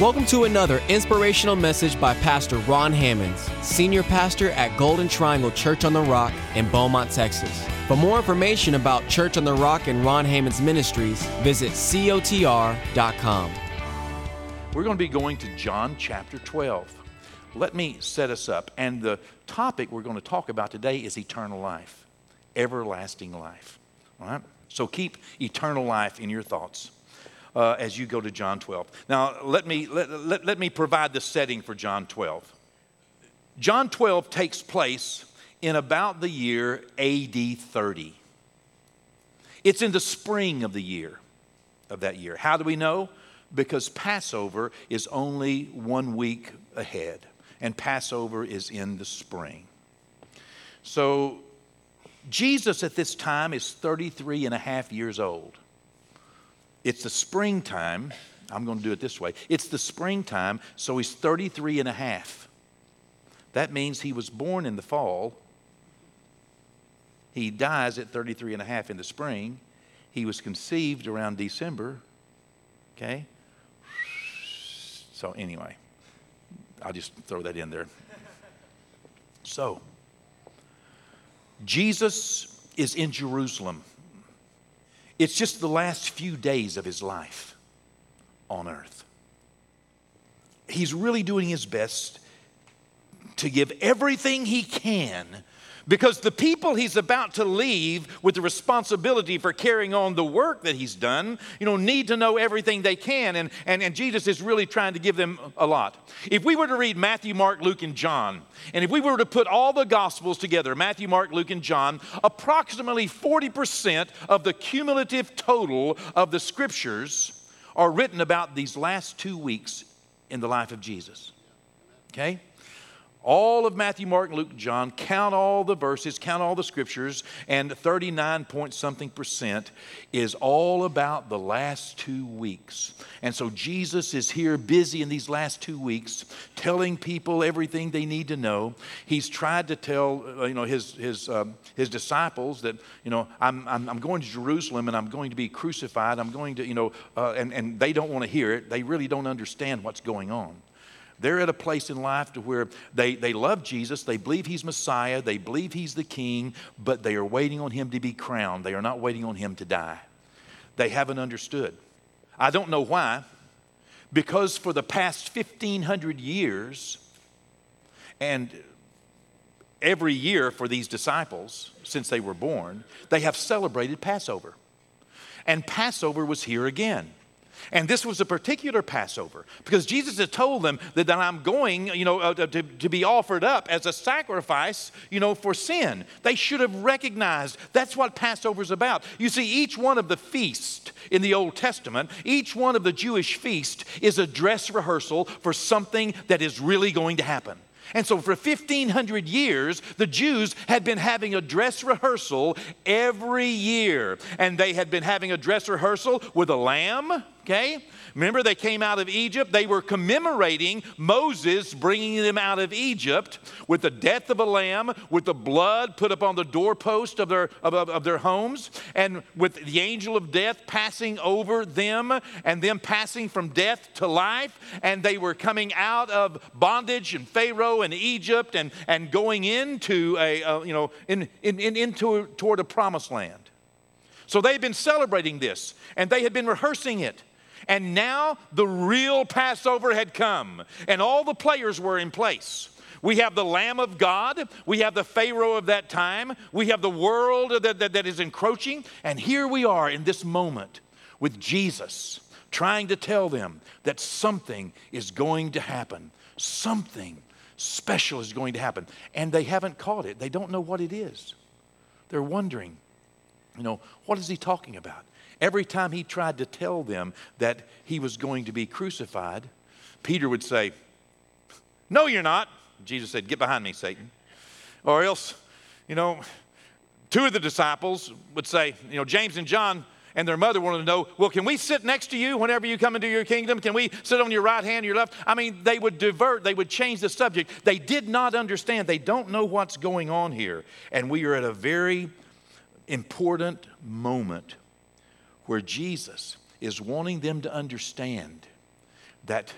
Welcome to another inspirational message by Pastor Ron Hammonds, Senior Pastor at Golden Triangle Church on the Rock in Beaumont, Texas. For more information about Church on the Rock and Ron Hammonds Ministries, visit cotr.com. We're going to be going to John chapter 12. Let me set us up. And the topic we're going to talk about today is eternal life, everlasting life. All right? So keep eternal life in your thoughts uh, as you go to John 12. Now, let me, let, let, let me provide the setting for John 12. John 12 takes place in about the year AD 30. It's in the spring of the year, of that year. How do we know? Because Passover is only one week ahead, and Passover is in the spring. So, Jesus at this time is 33 and a half years old. It's the springtime. I'm going to do it this way. It's the springtime, so he's 33 and a half. That means he was born in the fall. He dies at 33 and a half in the spring. He was conceived around December. Okay? So, anyway, I'll just throw that in there. So, Jesus is in Jerusalem. It's just the last few days of his life on earth. He's really doing his best to give everything he can because the people he's about to leave with the responsibility for carrying on the work that he's done, you know, need to know everything they can. And, and, and Jesus is really trying to give them a lot. If we were to read Matthew, Mark, Luke, and John, and if we were to put all the Gospels together, Matthew, Mark, Luke, and John, approximately 40% of the cumulative total of the scriptures are written about these last two weeks in the life of Jesus. Okay? All of Matthew, Mark, Luke, John, count all the verses, count all the scriptures, and 39 point something percent is all about the last two weeks. And so Jesus is here busy in these last two weeks telling people everything they need to know. He's tried to tell uh, you know, his, his, um, his disciples that, you know, I'm, I'm, I'm, going to Jerusalem and I'm going to be crucified. I'm going to, you know, uh, and, and they don't want to hear it. They really don't understand what's going on. They're at a place in life to where they, they love Jesus, they believe he's Messiah, they believe he's the king, but they are waiting on him to be crowned. They are not waiting on him to die. They haven't understood. I don't know why, because for the past 1,500 years, and every year for these disciples since they were born, they have celebrated Passover. And Passover was here again. And this was a particular Passover because Jesus had told them that, that I'm going, you know, uh, to, to be offered up as a sacrifice, you know, for sin. They should have recognized that's what Passover's about. You see, each one of the feasts in the Old Testament, each one of the Jewish feasts is a dress rehearsal for something that is really going to happen. And so, for 1,500 years, the Jews had been having a dress rehearsal every year. And they had been having a dress rehearsal with a lamb, okay? Remember, they came out of Egypt. They were commemorating Moses bringing them out of Egypt with the death of a lamb, with the blood put upon the doorpost of their, of, of, of their homes, and with the angel of death passing over them and them passing from death to life. And they were coming out of bondage and Pharaoh and Egypt and, and going into a, you know, in, in, in, into, toward a promised land. So they've been celebrating this and they had been rehearsing it. And now the real Passover had come, and all the players were in place. We have the Lamb of God. We have the Pharaoh of that time. We have the world that, that, that is encroaching. And here we are in this moment with Jesus trying to tell them that something is going to happen. Something special is going to happen. And they haven't caught it, they don't know what it is. They're wondering, you know, what is he talking about? Every time he tried to tell them that he was going to be crucified, Peter would say, No, you're not. Jesus said, Get behind me, Satan. Or else, you know, two of the disciples would say, You know, James and John and their mother wanted to know, Well, can we sit next to you whenever you come into your kingdom? Can we sit on your right hand, or your left? I mean, they would divert, they would change the subject. They did not understand, they don't know what's going on here. And we are at a very important moment where Jesus is wanting them to understand that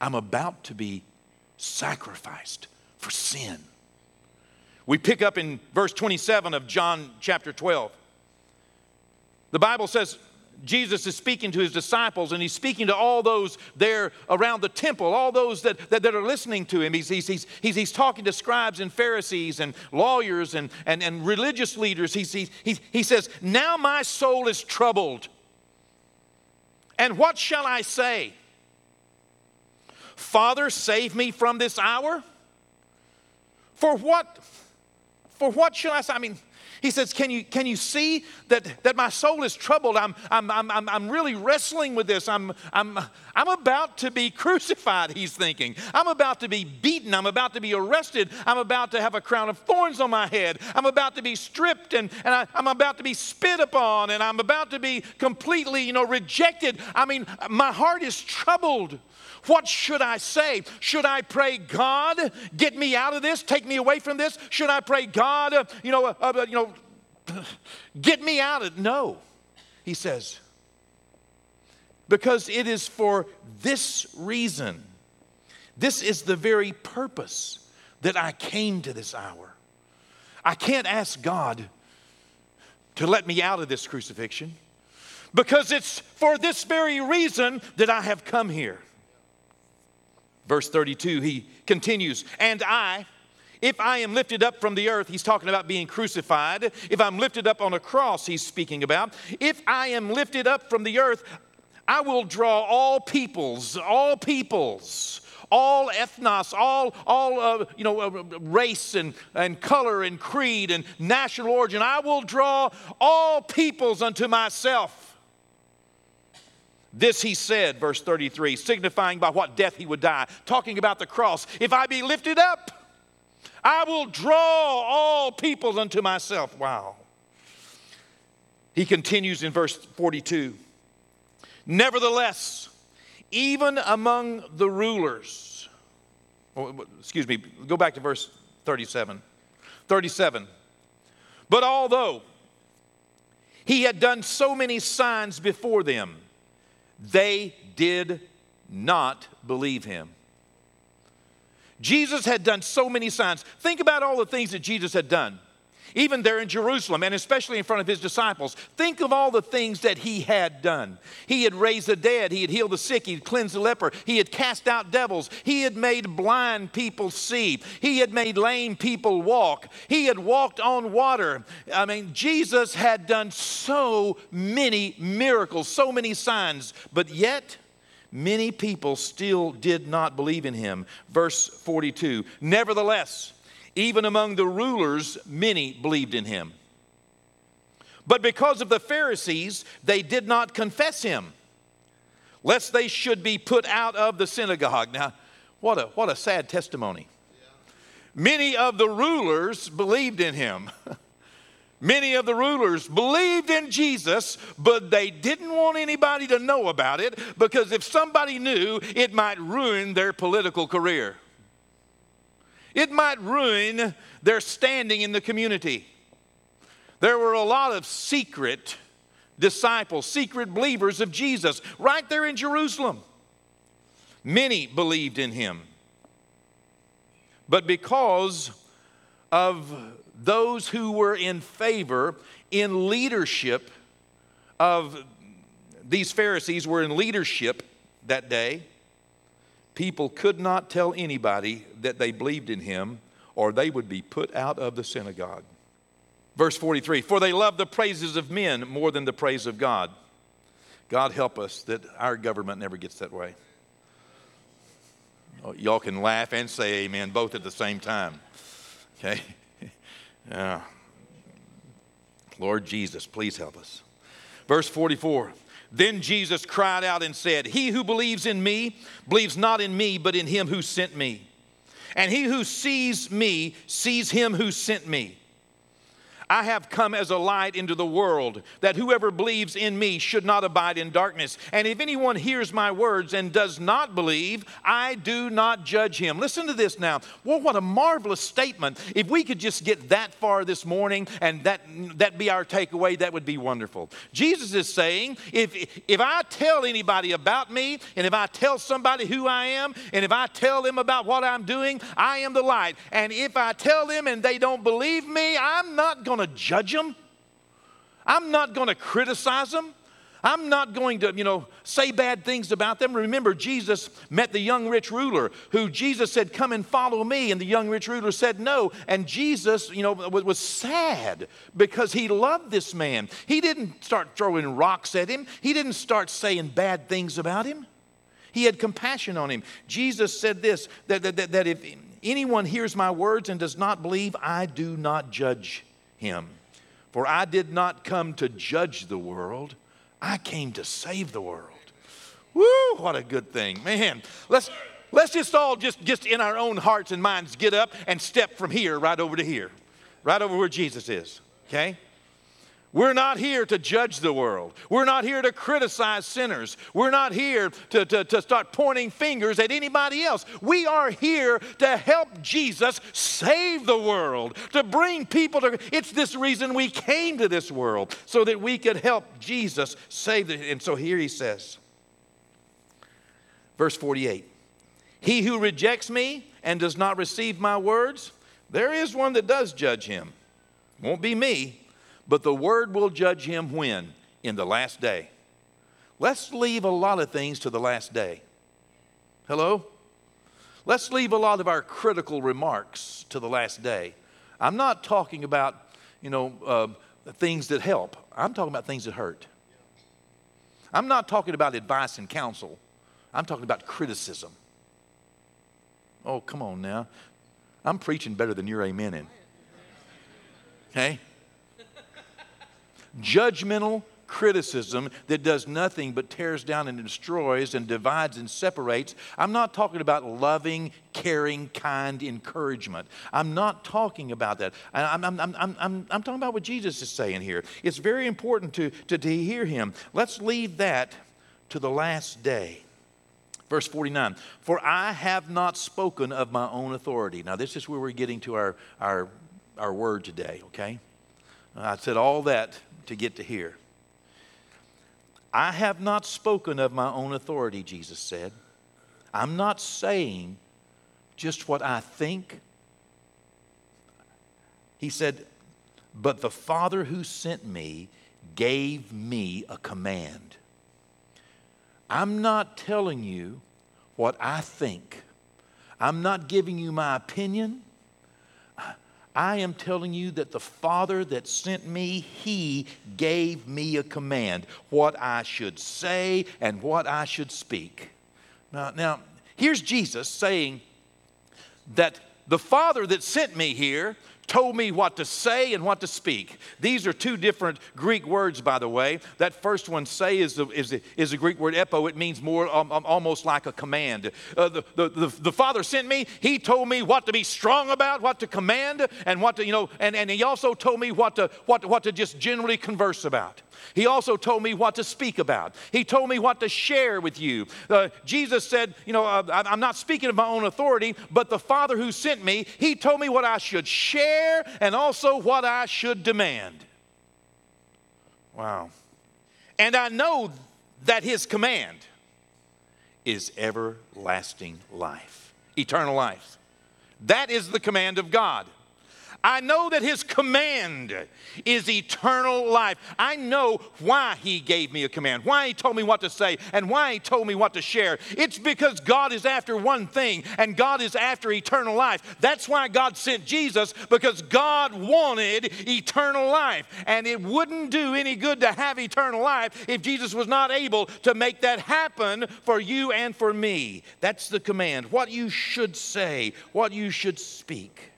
I'm about to be sacrificed for sin. We pick up in verse 27 of John chapter 12. The Bible says, Jesus is speaking to his disciples and he's speaking to all those there around the temple, all those that, that, that are listening to him. He's, he's, he's, he's, he's talking to scribes and Pharisees and lawyers and, and, and religious leaders. He's, he's, he's, he says, Now my soul is troubled. And what shall I say? Father, save me from this hour? For what? For what shall I say? I mean, he says, Can you, can you see that, that my soul is troubled? I'm, I'm, I'm, I'm really wrestling with this. I'm, I'm, I'm about to be crucified, he's thinking. I'm about to be beaten. I'm about to be arrested. I'm about to have a crown of thorns on my head. I'm about to be stripped and, and I, I'm about to be spit upon and I'm about to be completely, you know, rejected. I mean, my heart is troubled. What should I say? Should I pray, God, get me out of this, take me away from this? Should I pray, God, uh, you know, uh, uh, you know, get me out of? it? No, he says, because it is for this reason. This is the very purpose that I came to this hour. I can't ask God to let me out of this crucifixion because it's for this very reason that I have come here. Verse 32, he continues, And I, if I am lifted up from the earth, he's talking about being crucified. If I'm lifted up on a cross, he's speaking about. If I am lifted up from the earth, I will draw all peoples, all peoples, all ethnos, all, all uh, you know, uh, race and, and color and creed and national origin. I will draw all peoples unto myself. This he said, verse 33, signifying by what death he would die, talking about the cross. If I be lifted up, I will draw all peoples unto myself. Wow. He continues in verse 42 Nevertheless, even among the rulers, oh, excuse me, go back to verse 37. 37. But although he had done so many signs before them, they did not believe him. Jesus had done so many signs. Think about all the things that Jesus had done, even there in Jerusalem, and especially in front of his disciples. Think of all the things that he had done. He had raised the dead, he had healed the sick, he had cleansed the leper, he had cast out devils, he had made blind people see, he had made lame people walk, he had walked on water. I mean, Jesus had done so many miracles, so many signs, but yet, many people still did not believe in him. Verse 42 Nevertheless, even among the rulers, many believed in him. But because of the Pharisees, they did not confess him, lest they should be put out of the synagogue. Now, what a, what a sad testimony. Many of the rulers believed in him. Many of the rulers believed in Jesus, but they didn't want anybody to know about it because if somebody knew, it might ruin their political career. It might ruin their standing in the community. There were a lot of secret disciples, secret believers of Jesus right there in Jerusalem. Many believed in him. But because of those who were in favor in leadership of these Pharisees were in leadership that day, people could not tell anybody that they believed in him or they would be put out of the synagogue. Verse 43 For they love the praises of men more than the praise of God. God help us that our government never gets that way. Oh, y'all can laugh and say amen both at the same time. Okay? Lord Jesus, please help us. Verse 44 Then Jesus cried out and said, He who believes in me believes not in me, but in him who sent me. And he who sees me sees him who sent me. I have come as a light into the world, that whoever believes in me should not abide in darkness. And if anyone hears my words and does not believe, I do not judge him. Listen to this now. Well, what a marvelous statement. If we could just get that far this morning and that, that be our takeaway, that would be wonderful. Jesus is saying, if, if I tell anybody about me, and if I tell somebody who I am, and if I tell them about what I'm doing, I am the light. And if I tell them and they don't believe me, I'm not going going to judge them. I'm not going to criticize them. I'm not going to, you know, say bad things about them. Remember, Jesus met the young rich ruler who Jesus said, Come and follow me. And the young rich ruler said no. And Jesus, you know, was sad because he loved this man. He didn't start throwing rocks at him, he didn't start saying bad things about him. He had compassion on him. Jesus said this that, that, that if anyone hears my words and does not believe, I do not judge him. For I did not come to judge the world, I came to save the world. Woo, what a good thing. Man, let's let's just all just, just in our own hearts and minds get up and step from here right over to here. Right over where Jesus is. Okay? We're not here to judge the world. We're not here to criticize sinners. We're not here to, to, to, start pointing fingers at anybody else. We are here to help Jesus save the world, to bring people to. It's this reason we came to this world, so that we could help Jesus save it. And so here he says, verse 48 He who rejects me and does not receive my words, there is one that does judge him. Won't be me but the word will judge him when? In the last day. Let's leave a lot of things to the last day. Hello? Let's leave a lot of our critical remarks to the last day. I'm not talking about, you know, uh, things that help. I'm talking about things that hurt. I'm not talking about advice and counsel. I'm talking about criticism. Oh, come on now. I'm preaching better than you're amening. Okay? Judgmental criticism that does nothing but tears down and destroys and divides and separates. I'm not talking about loving, caring, kind encouragement. I'm not talking about that. I'm, I'm, I'm, I'm, I'm talking about what Jesus is saying here. It's very important to, to, to hear him. Let's leave that to the last day. Verse 49 For I have not spoken of my own authority. Now, this is where we're getting to our, our, our word today, okay? I said all that to get to here. I have not spoken of my own authority, Jesus said. I'm not saying just what I think. He said, But the Father who sent me gave me a command. I'm not telling you what I think. I'm not giving you my opinion. I am telling you that the Father that sent me, He gave me a command, what I should say and what I should speak. Now, now here's Jesus saying that the Father that sent me here told me what to say and what to speak. These are two different Greek words, by the way. That first one, say, is the, is is the Greek word epo. It means more um, um, almost like a command. Uh, the, the, the, the, Father sent me. He told me what to be strong about, what to command, and what to, you know, and, and He also told me what to, what, what to just generally converse about. He also told me what to speak about. He told me what to share with you. Uh, Jesus said, You know, uh, I'm not speaking of my own authority, but the Father who sent me, He told me what I should share and also what I should demand. Wow. And I know that His command is everlasting life, eternal life. That is the command of God. I know that His command is eternal life. I know why He gave me a command, why He told me what to say, and why He told me what to share. It's because God is after one thing, and God is after eternal life. That's why God sent Jesus, because God wanted eternal life. And it wouldn't do any good to have eternal life if Jesus was not able to make that happen for you and for me. That's the command. What you should say, what you should speak.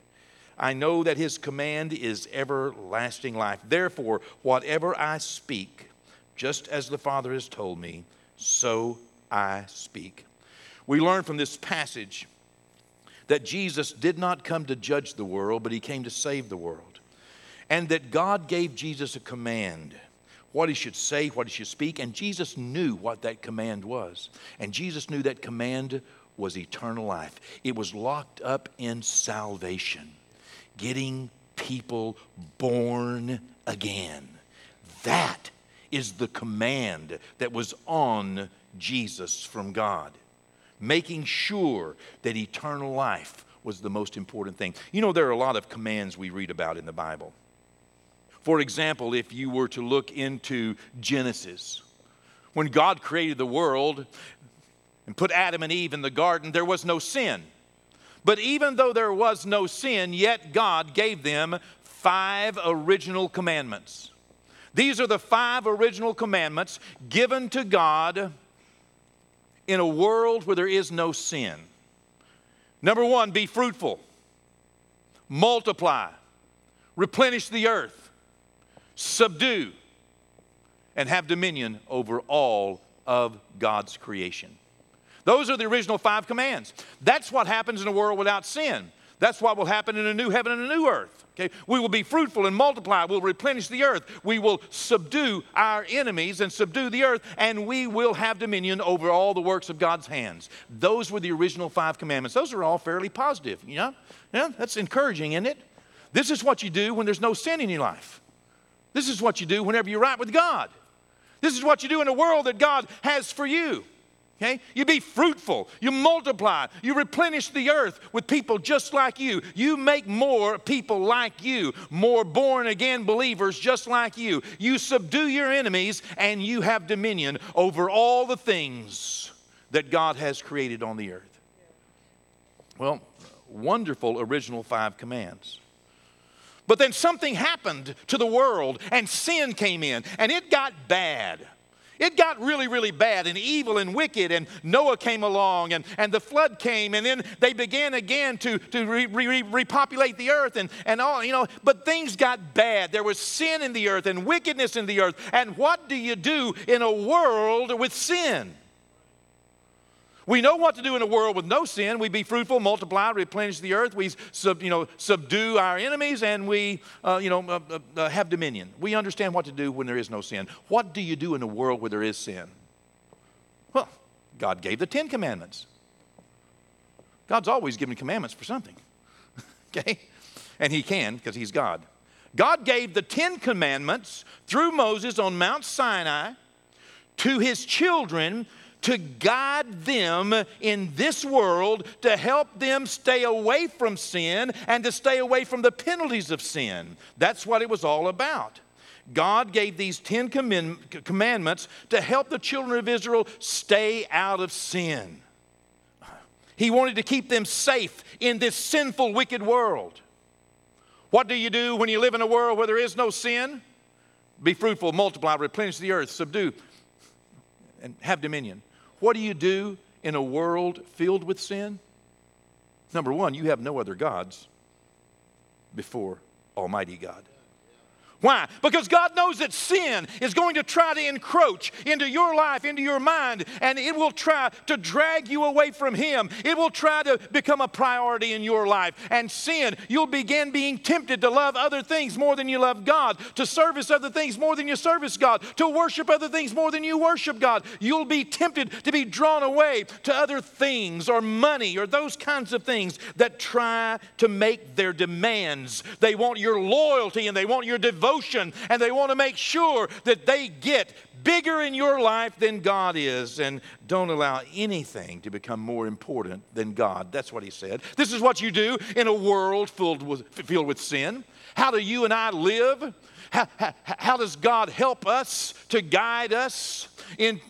I know that his command is everlasting life. Therefore, whatever I speak, just as the Father has told me, so I speak. We learn from this passage that Jesus did not come to judge the world, but he came to save the world. and that God gave Jesus a command what he should say, what he should speak, and Jesus knew what that command was. And Jesus knew that command was eternal life. It was locked up in salvation, getting people born again. That is the command that was on Jesus from God, making sure that eternal life was the most important thing. You know, there are a lot of commands we read about in the Bible. For example, if you were to look into Genesis, when God created the world and put Adam and Eve in the garden, there was no sin. But even though there was no sin, yet God gave them five original commandments. These are the five original commandments given to God in a world where there is no sin. Number one, be fruitful, multiply, replenish the earth, subdue, and have dominion over all of God's creation. Those are the original five commands. That's what happens in a world without sin. That's what will happen in a new heaven and a new earth. Okay? We will be fruitful and multiply. We'll replenish the earth. We will subdue our enemies and subdue the earth, and we will have dominion over all the works of God's hands. Those were the original five commandments. Those are all fairly positive. You know? Yeah, that's encouraging, isn't it? This is what you do when there's no sin in your life. This is what you do whenever you're right with God. This is what you do in a world that God has for you. Okay? You be fruitful, you multiply, you replenish the earth with people just like you. You make more people like you, more born again believers just like you. You subdue your enemies and you have dominion over all the things that God has created on the earth. Well, wonderful original five commands. But then something happened to the world and sin came in and it got bad. It got really, really bad and evil and wicked, and Noah came along, and, and the flood came, and then they began again to, to re, re, repopulate the earth, and, and all, you know, but things got bad. There was sin in the earth and wickedness in the earth. And what do you do in a world with sin? We know what to do in a world with no sin. We be fruitful, multiply, replenish the earth. We sub, you know, subdue our enemies, and we uh, you know, uh, uh, uh, have dominion. We understand what to do when there is no sin. What do you do in a world where there is sin? Well, God gave the Ten Commandments. God's always given commandments for something. okay? And He can because He's God. God gave the Ten Commandments through Moses on Mount Sinai to His children to guide them in this world to help them stay away from sin and to stay away from the penalties of sin. That's what it was all about. God gave these Ten Commandments to help the children of Israel stay out of sin. He wanted to keep them safe in this sinful, wicked world. What do you do when you live in a world where there is no sin? Be fruitful, multiply, replenish the earth, subdue, and have dominion. What do you do in a world filled with sin? Number one, you have no other gods before Almighty God. Why? Because God knows that sin is going to try to encroach into your life, into your mind, and it will try to drag you away from Him. It will try to become a priority in your life. And sin, you'll begin being tempted to love other things more than you love God, to service other things more than you service God, to worship other things more than you worship God. You'll be tempted to be drawn away to other things or money or those kinds of things that try to make their demands. They want your loyalty and they want your devotion devotion and they want to make sure that they get bigger in your life than God is. And don't allow anything to become more important than God. That's what he said. This is what you do in a world filled with, filled with sin. How do you and I live? How, how, how does God help us to guide us in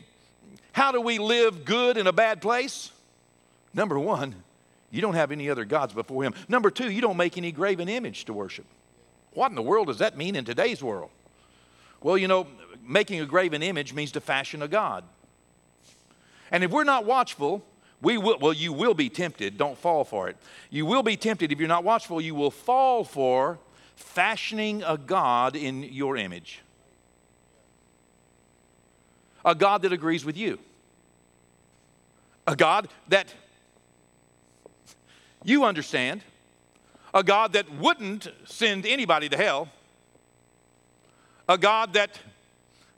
how do we live good in a bad place? Number one, you don't have any other gods before Him. Number two, you don't make any graven image to worship. What in the world does that mean in today's world? Well, you know, making a graven image means to fashion a God. And if we're not watchful, we will, well, you will be tempted. Don't fall for it. You will be tempted. If you're not watchful, you will fall for fashioning a God in your image. A God that agrees with you. A God that you understand a God that wouldn't send anybody to hell, a God that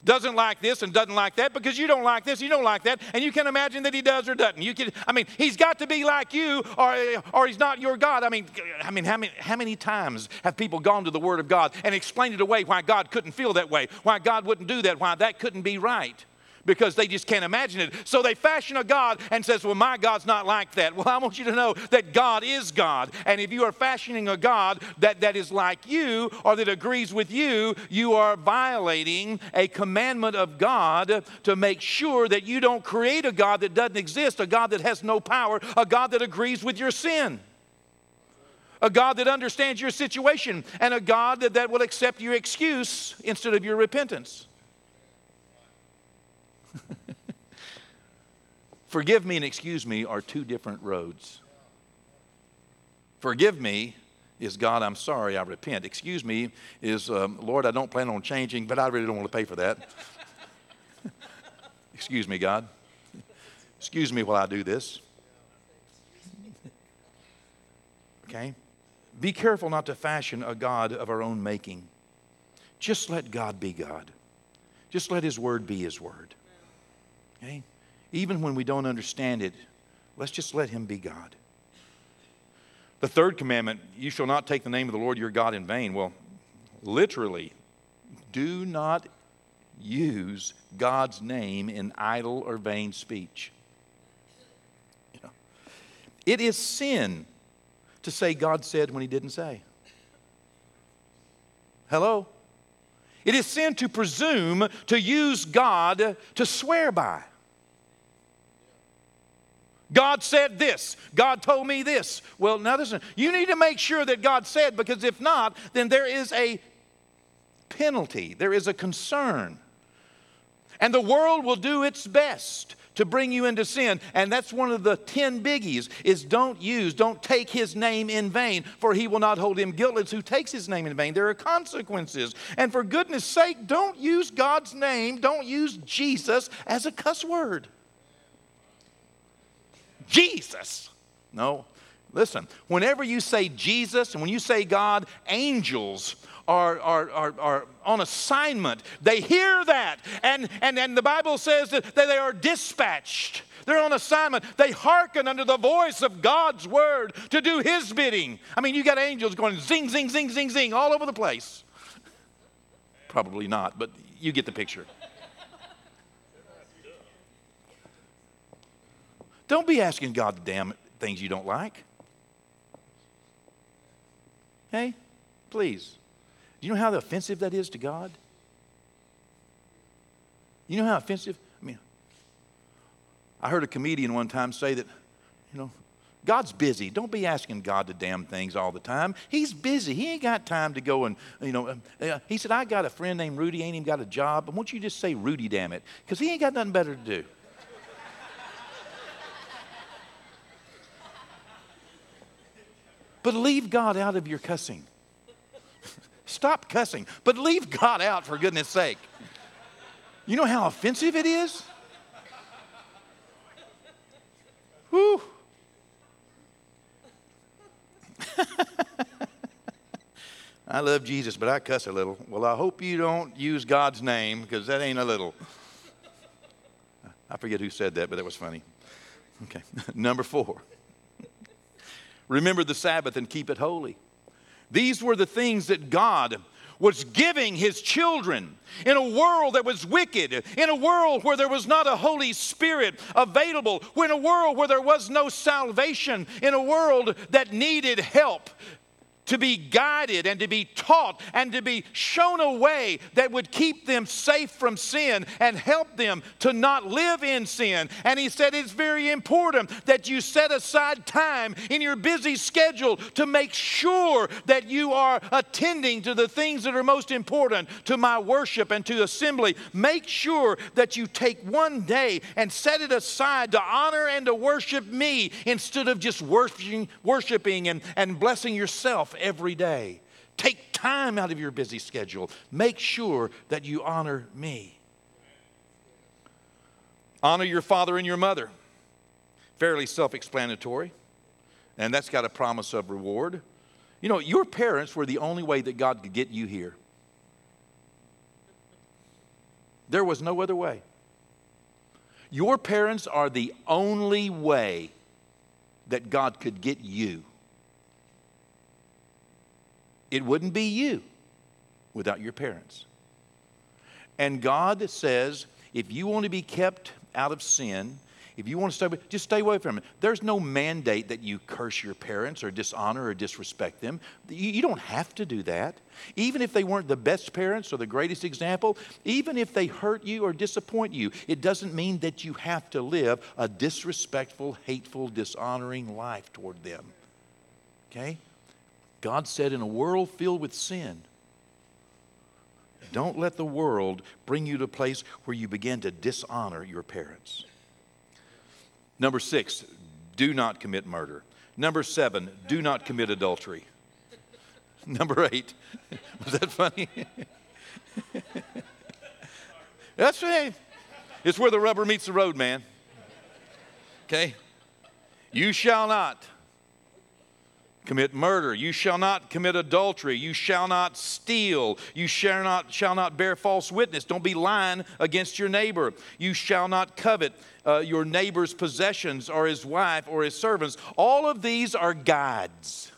doesn't like this and doesn't like that because you don't like this, you don't like that, and you can imagine that he does or doesn't. You can, I mean, he's got to be like you, or, or he's not your God. I mean, I mean, how many, how many times have people gone to the Word of God and explained it away why God couldn't feel that way, why God wouldn't do that, why that couldn't be right? Because they just can't imagine it. So they fashion a God and says, "Well, my God's not like that." Well, I want you to know that God is God. And if you are fashioning a God that, that is like you or that agrees with you, you are violating a commandment of God to make sure that you don't create a God that doesn't exist, a God that has no power, a God that agrees with your sin a God that understands your situation, and a God that, that will accept your excuse instead of your repentance. Forgive me and excuse me are two different roads. Forgive me is God, I'm sorry, I repent. Excuse me is, um, Lord, I don't plan on changing, but I really don't want to pay for that. excuse me, God. Excuse me while I do this. Okay? Be careful not to fashion a God of our own making. Just let God be God. Just let His Word be His Word. Okay? Even when we don't understand it, let's just let Him be God. The third commandment, you shall not take the name of the Lord your God in vain. Well, literally, do not use God's name in idle or vain speech. You know, it is sin to say God said when He didn't say. Hello? It is sin to presume to use God to swear by. God said this. God told me this. Well, now listen, you need to make sure that God said, because if not, then there is a penalty, there is a concern. And the world will do its best to bring you into sin and that's one of the 10 biggies is don't use don't take his name in vain for he will not hold him guiltless who takes his name in vain there are consequences and for goodness sake don't use god's name don't use jesus as a cuss word Jesus. No. Listen, whenever you say Jesus and when you say God, angels are, are, are, are on assignment. They hear that. And, and, and the Bible says that they are dispatched. They're on assignment. They hearken under the voice of God's word to do his bidding. I mean, you got angels going zing, zing, zing, zing, zing all over the place. Probably not, but you get the picture. Don't be asking God to damn things you don't like. Hey, please. Do you know how offensive that is to God? You know how offensive? I mean, I heard a comedian one time say that, you know, God's busy. Don't be asking God to damn things all the time. He's busy. He ain't got time to go and, you know, uh, he said, I got a friend named Rudy, ain't even got a job. But won't you just say Rudy, damn it? Because he ain't got nothing better to do. But leave God out of your cussing. Stop cussing, but leave God out for goodness sake. You know how offensive it is? Whew. I love Jesus, but I cuss a little. Well, I hope you don't use God's name because that ain't a little. I forget who said that, but that was funny. Okay, number four. Remember the Sabbath and keep it holy. These were the things that God was giving his children in a world that was wicked, in a world where there was not a Holy Spirit available, in a world where there was no salvation, in a world that needed help to be guided and to be taught and to be shown a way that would keep them safe from sin and help them to not live in sin. And he said it's very important that you set aside time in your busy schedule to make sure that you are attending to the things that are most important to my worship and to assembly. Make sure that you take one day and set it aside to honor and to worship me instead of just worshiping, worshiping and, and blessing yourself every day. Take time out of your busy schedule. Make sure that you honor me. Honor your father and your mother. Fairly self explanatory. And that's got a promise of reward. You know, your parents were the only way that God could get you here. There was no other way. Your parents are the only way that God could get you. It wouldn't be you without your parents. And God says, if you want to be kept out of sin, if you want to stay, just stay away from it. There's no mandate that you curse your parents or dishonor or disrespect them. You, you, don't have to do that. Even if they weren't the best parents or the greatest example, even if they hurt you or disappoint you, it doesn't mean that you have to live a disrespectful, hateful, dishonoring life toward them. Okay? God said, in a world filled with sin, don't let the world bring you to a place where you begin to dishonor your parents. Number six, do not commit murder. Number seven, do not commit adultery. Number eight, was that funny? That's right. It's where the rubber meets the road, man. Okay? You shall not commit murder. You shall not commit adultery. You shall not steal. You shall not, shall not bear false witness. Don't be lying against your neighbor. You shall not covet uh, your neighbor's possessions or his wife or his servants. All of these are guides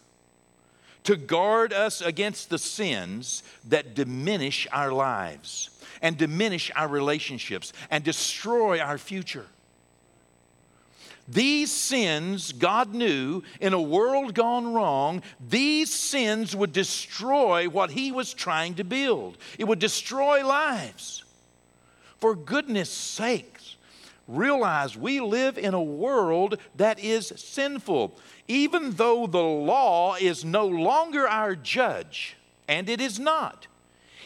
to guard us against the sins that diminish our lives and diminish our relationships and destroy our future. These sins, God knew, in a world gone wrong, these sins would destroy what He was trying to build. It would destroy lives. For goodness sakes, realize we live in a world that is sinful. Even though the law is no longer our judge, and it is not,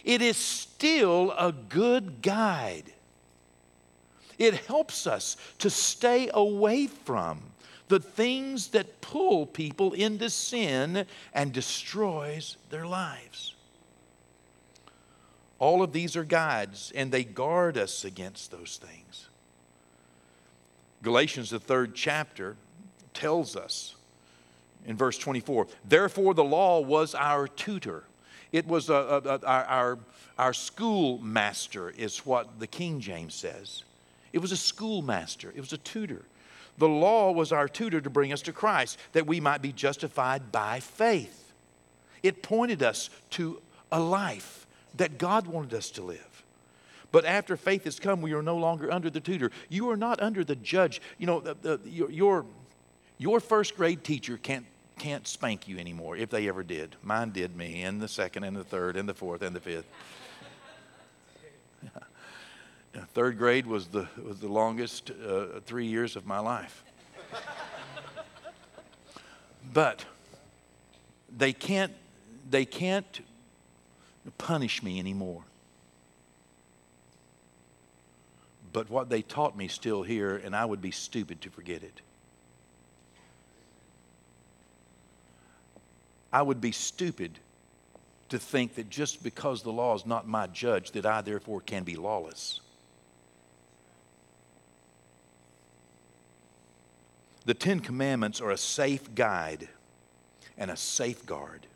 it is still a good guide. It helps us to stay away from the things that pull people into sin and destroys their lives. All of these are guides, and they guard us against those things. Galatians, the third chapter, tells us in verse 24 Therefore, the law was our tutor. It was a, a, a, our, our, our schoolmaster, is what the King James says. It was a schoolmaster, it was a tutor. The law was our tutor to bring us to Christ, that we might be justified by faith. It pointed us to a life that God wanted us to live. But after faith has come, we are no longer under the tutor. You are not under the judge. You know, the, the, your, your, your first grade teacher can't, can't spank you anymore, if they ever did. Mine did me, and the second, and the third, and the fourth, and the fifth. Third grade was the, was the longest uh, three years of my life. but they can't, they can't punish me anymore. But what they taught me still here, and I would be stupid to forget it. I would be stupid to think that just because the law is not my judge, that I therefore can be lawless. The Ten Commandments are a safe guide and a safeguard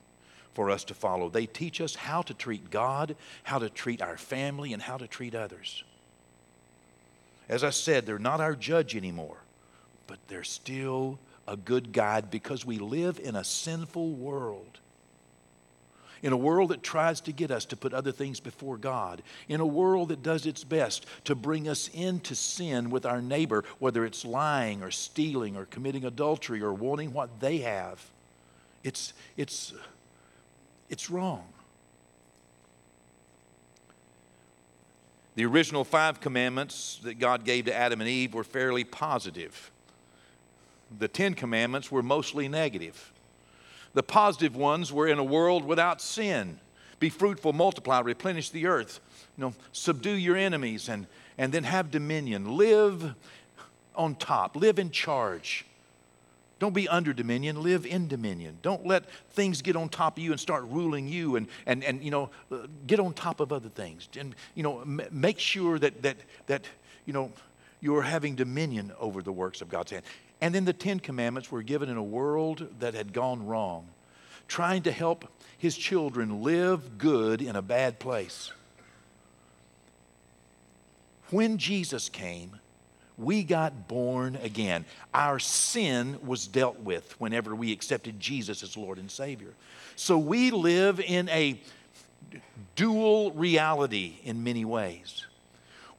for us to follow. They teach us how to treat God, how to treat our family, and how to treat others. As I said, they're not our judge anymore, but they're still a good guide because we live in a sinful world in a world that tries to get us to put other things before God, in a world that does its best to bring us into sin with our neighbor, whether it's lying or stealing or committing adultery or wanting what they have. It's, it's, it's wrong. The original five commandments that God gave to Adam and Eve were fairly positive. The Ten Commandments were mostly negative. The positive ones were in a world without sin. Be fruitful, multiply, replenish the earth. You know, subdue your enemies and, and then have dominion. Live on top, live in charge. Don't be under dominion, live in dominion. Don't let things get on top of you and start ruling you and, and, and you know, uh, get on top of other things. And, you know, m- make sure that, that, that, you know, you're having dominion over the works of God's hand. And then the Ten Commandments were given in a world that had gone wrong, trying to help his children live good in a bad place. When Jesus came, we got born again. Our sin was dealt with whenever we accepted Jesus as Lord and Savior. So we live in a dual reality in many ways.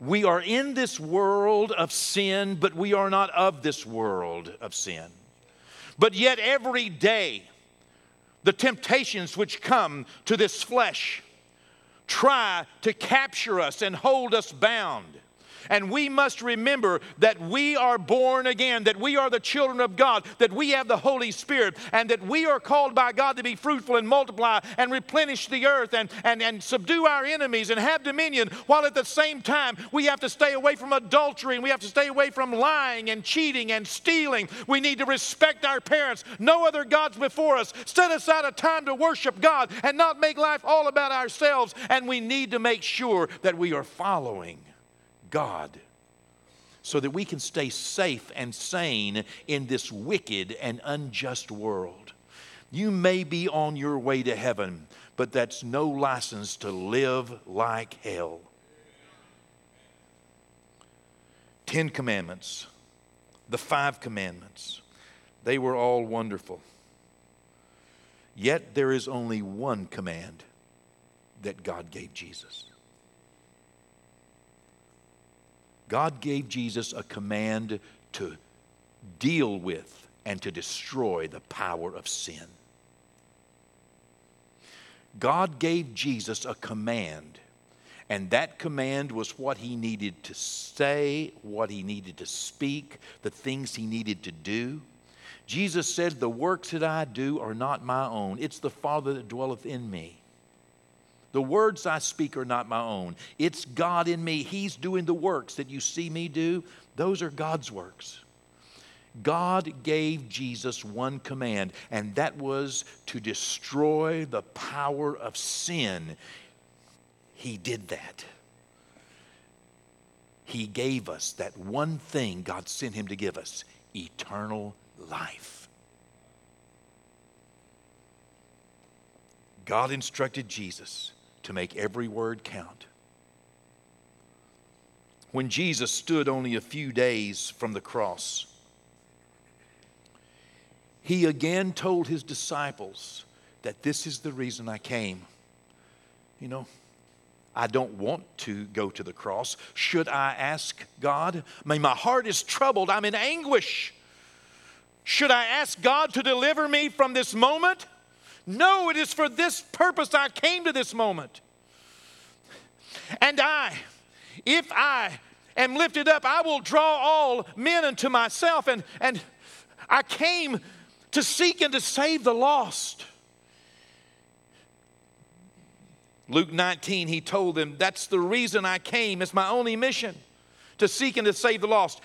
We are in this world of sin, but we are not of this world of sin. But yet, every day, the temptations which come to this flesh try to capture us and hold us bound. And we must remember that we are born again, that we are the children of God, that we have the Holy Spirit, and that we are called by God to be fruitful and multiply and replenish the earth and, and, and subdue our enemies and have dominion, while at the same time we have to stay away from adultery and we have to stay away from lying and cheating and stealing. We need to respect our parents, no other gods before us, set aside a time to worship God and not make life all about ourselves. And we need to make sure that we are following God so that we can stay safe and sane in this wicked and unjust world. You may be on your way to heaven, but that's no license to live like hell. Ten Commandments, the five commandments, they were all wonderful. Yet there is only one command that God gave Jesus. God gave Jesus a command to deal with and to destroy the power of sin. God gave Jesus a command, and that command was what he needed to say, what he needed to speak, the things he needed to do. Jesus said, The works that I do are not my own, it's the Father that dwelleth in me. The words I speak are not my own. It's God in me. He's doing the works that you see me do. Those are God's works. God gave Jesus one command, and that was to destroy the power of sin. He did that. He gave us that one thing God sent him to give us eternal life. God instructed Jesus to make every word count. When Jesus stood only a few days from the cross, he again told his disciples that this is the reason I came. You know, I don't want to go to the cross. Should I ask God? I mean, my heart is troubled. I'm in anguish. Should I ask God to deliver me from this moment? No, it is for this purpose I came to this moment. And I, if I am lifted up, I will draw all men unto myself. And, and I came to seek and to save the lost. Luke 19, he told them, That's the reason I came. It's my only mission to seek and to save the lost.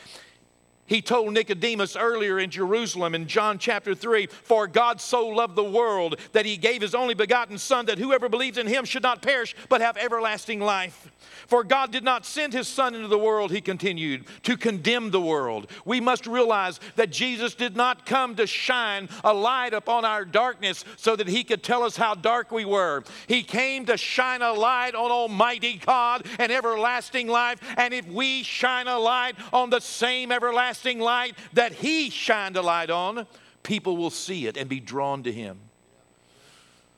He told Nicodemus earlier in Jerusalem in John chapter 3 For God so loved the world that he gave his only begotten Son, that whoever believes in him should not perish, but have everlasting life. For God did not send his Son into the world, he continued, to condemn the world. We must realize that Jesus did not come to shine a light upon our darkness so that he could tell us how dark we were. He came to shine a light on Almighty God and everlasting life. And if we shine a light on the same everlasting light that he shined a light on, people will see it and be drawn to him.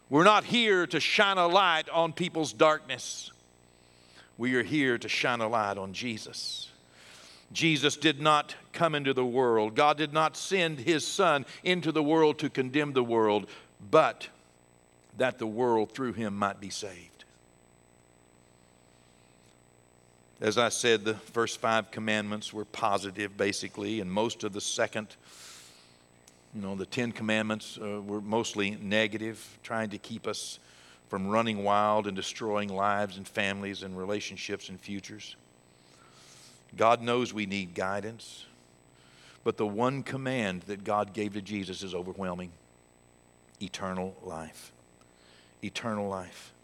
We're not here to shine a light on people's darkness. We are here to shine a light on Jesus. Jesus did not come into the world. God did not send his Son into the world to condemn the world, but that the world through him might be saved. As I said, the first five commandments were positive, basically, and most of the second, you know, the Ten Commandments uh, were mostly negative, trying to keep us from running wild and destroying lives and families and relationships and futures. God knows we need guidance, but the one command that God gave to Jesus is overwhelming eternal life. Eternal life.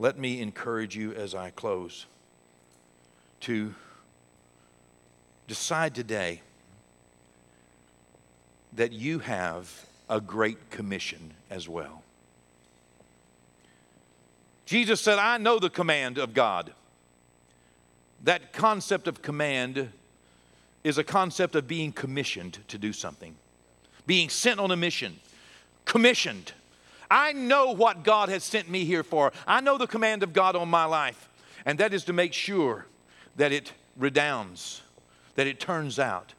Let me encourage you as I close to decide today that you have a great commission as well. Jesus said, I know the command of God That concept of command is a concept of being commissioned to do something, being sent on a mission, commissioned. I know what God has sent me here for. I know the command of God on my life, and that is to make sure that it redounds, that it turns out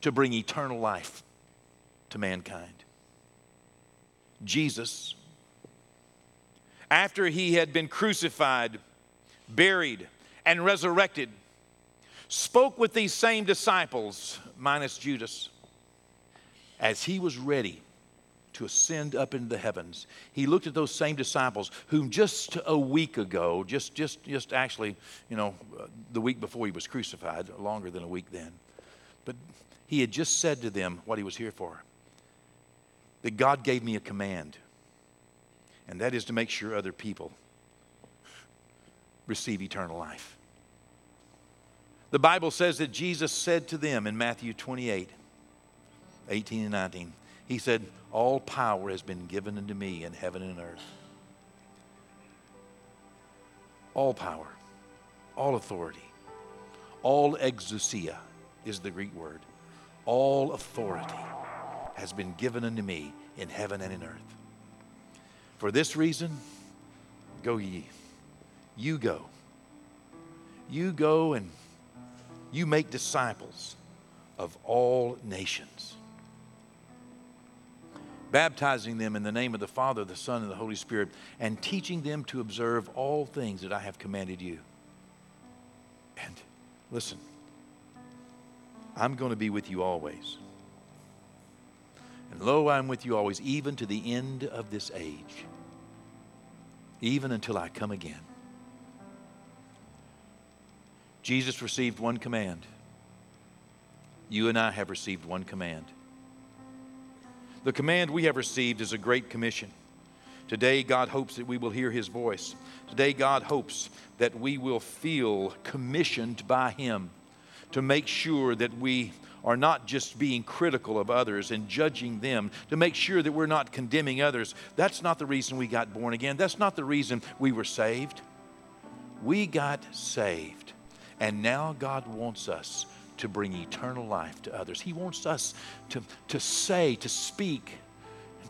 to bring eternal life to mankind. Jesus, after he had been crucified, buried, and resurrected, spoke with these same disciples, minus Judas, as he was ready to ascend up into the heavens. He looked at those same disciples whom just a week ago, just, just, just actually, you know, uh, the week before he was crucified, longer than a week then, but he had just said to them what he was here for that God gave me a command, and that is to make sure other people receive eternal life. The Bible says that Jesus said to them in Matthew 28 18 and 19, He said, All power has been given unto me in heaven and earth. All power, all authority, all exousia is the Greek word. All authority has been given unto me in heaven and in earth. For this reason, go ye. You go. You go and you make disciples of all nations, baptizing them in the name of the Father, the Son, and the Holy Spirit, and teaching them to observe all things that I have commanded you. And listen, I'm going to be with you always. And lo, I'm with you always, even to the end of this age, even until I come again. Jesus received one command. You and I have received one command. The command we have received is a great commission. Today, God hopes that we will hear His voice. Today, God hopes that we will feel commissioned by Him to make sure that we are not just being critical of others and judging them, to make sure that we're not condemning others. That's not the reason we got born again. That's not the reason we were saved. We got saved. And now God wants us to bring eternal life to others. He wants us to, to say, to speak,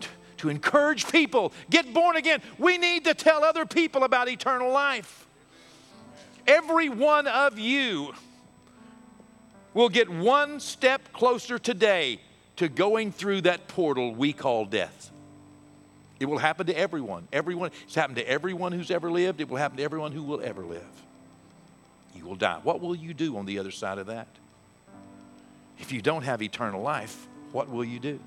to, to encourage people get born again. We need to tell other people about eternal life. Every one of you will get one step closer today to going through that portal we call death. It will happen to everyone. Everyone. It's happened to everyone who's ever lived. It will happen to everyone who will ever live. You will die. What will you do on the other side of that? If you don't have eternal life, what will you do?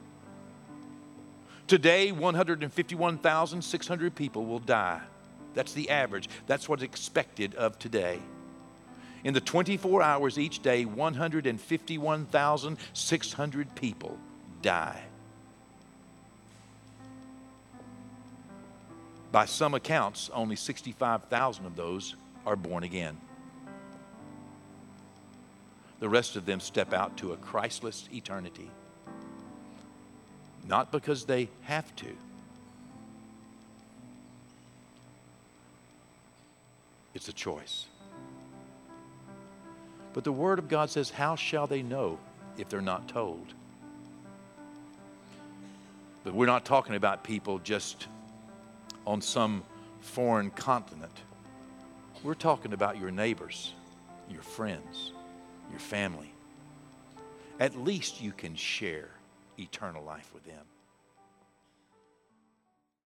Today, 151,600 people will die. That's the average. That's what's expected of today. In the 24 hours each day, 151,600 people die. By some accounts, only 65,000 of those are born again. The rest of them step out to a Christless eternity. Not because they have to, it's a choice. But the Word of God says, How shall they know if they're not told? But we're not talking about people just on some foreign continent. We're talking about your neighbors, your friends, your family. At least you can share eternal life with them.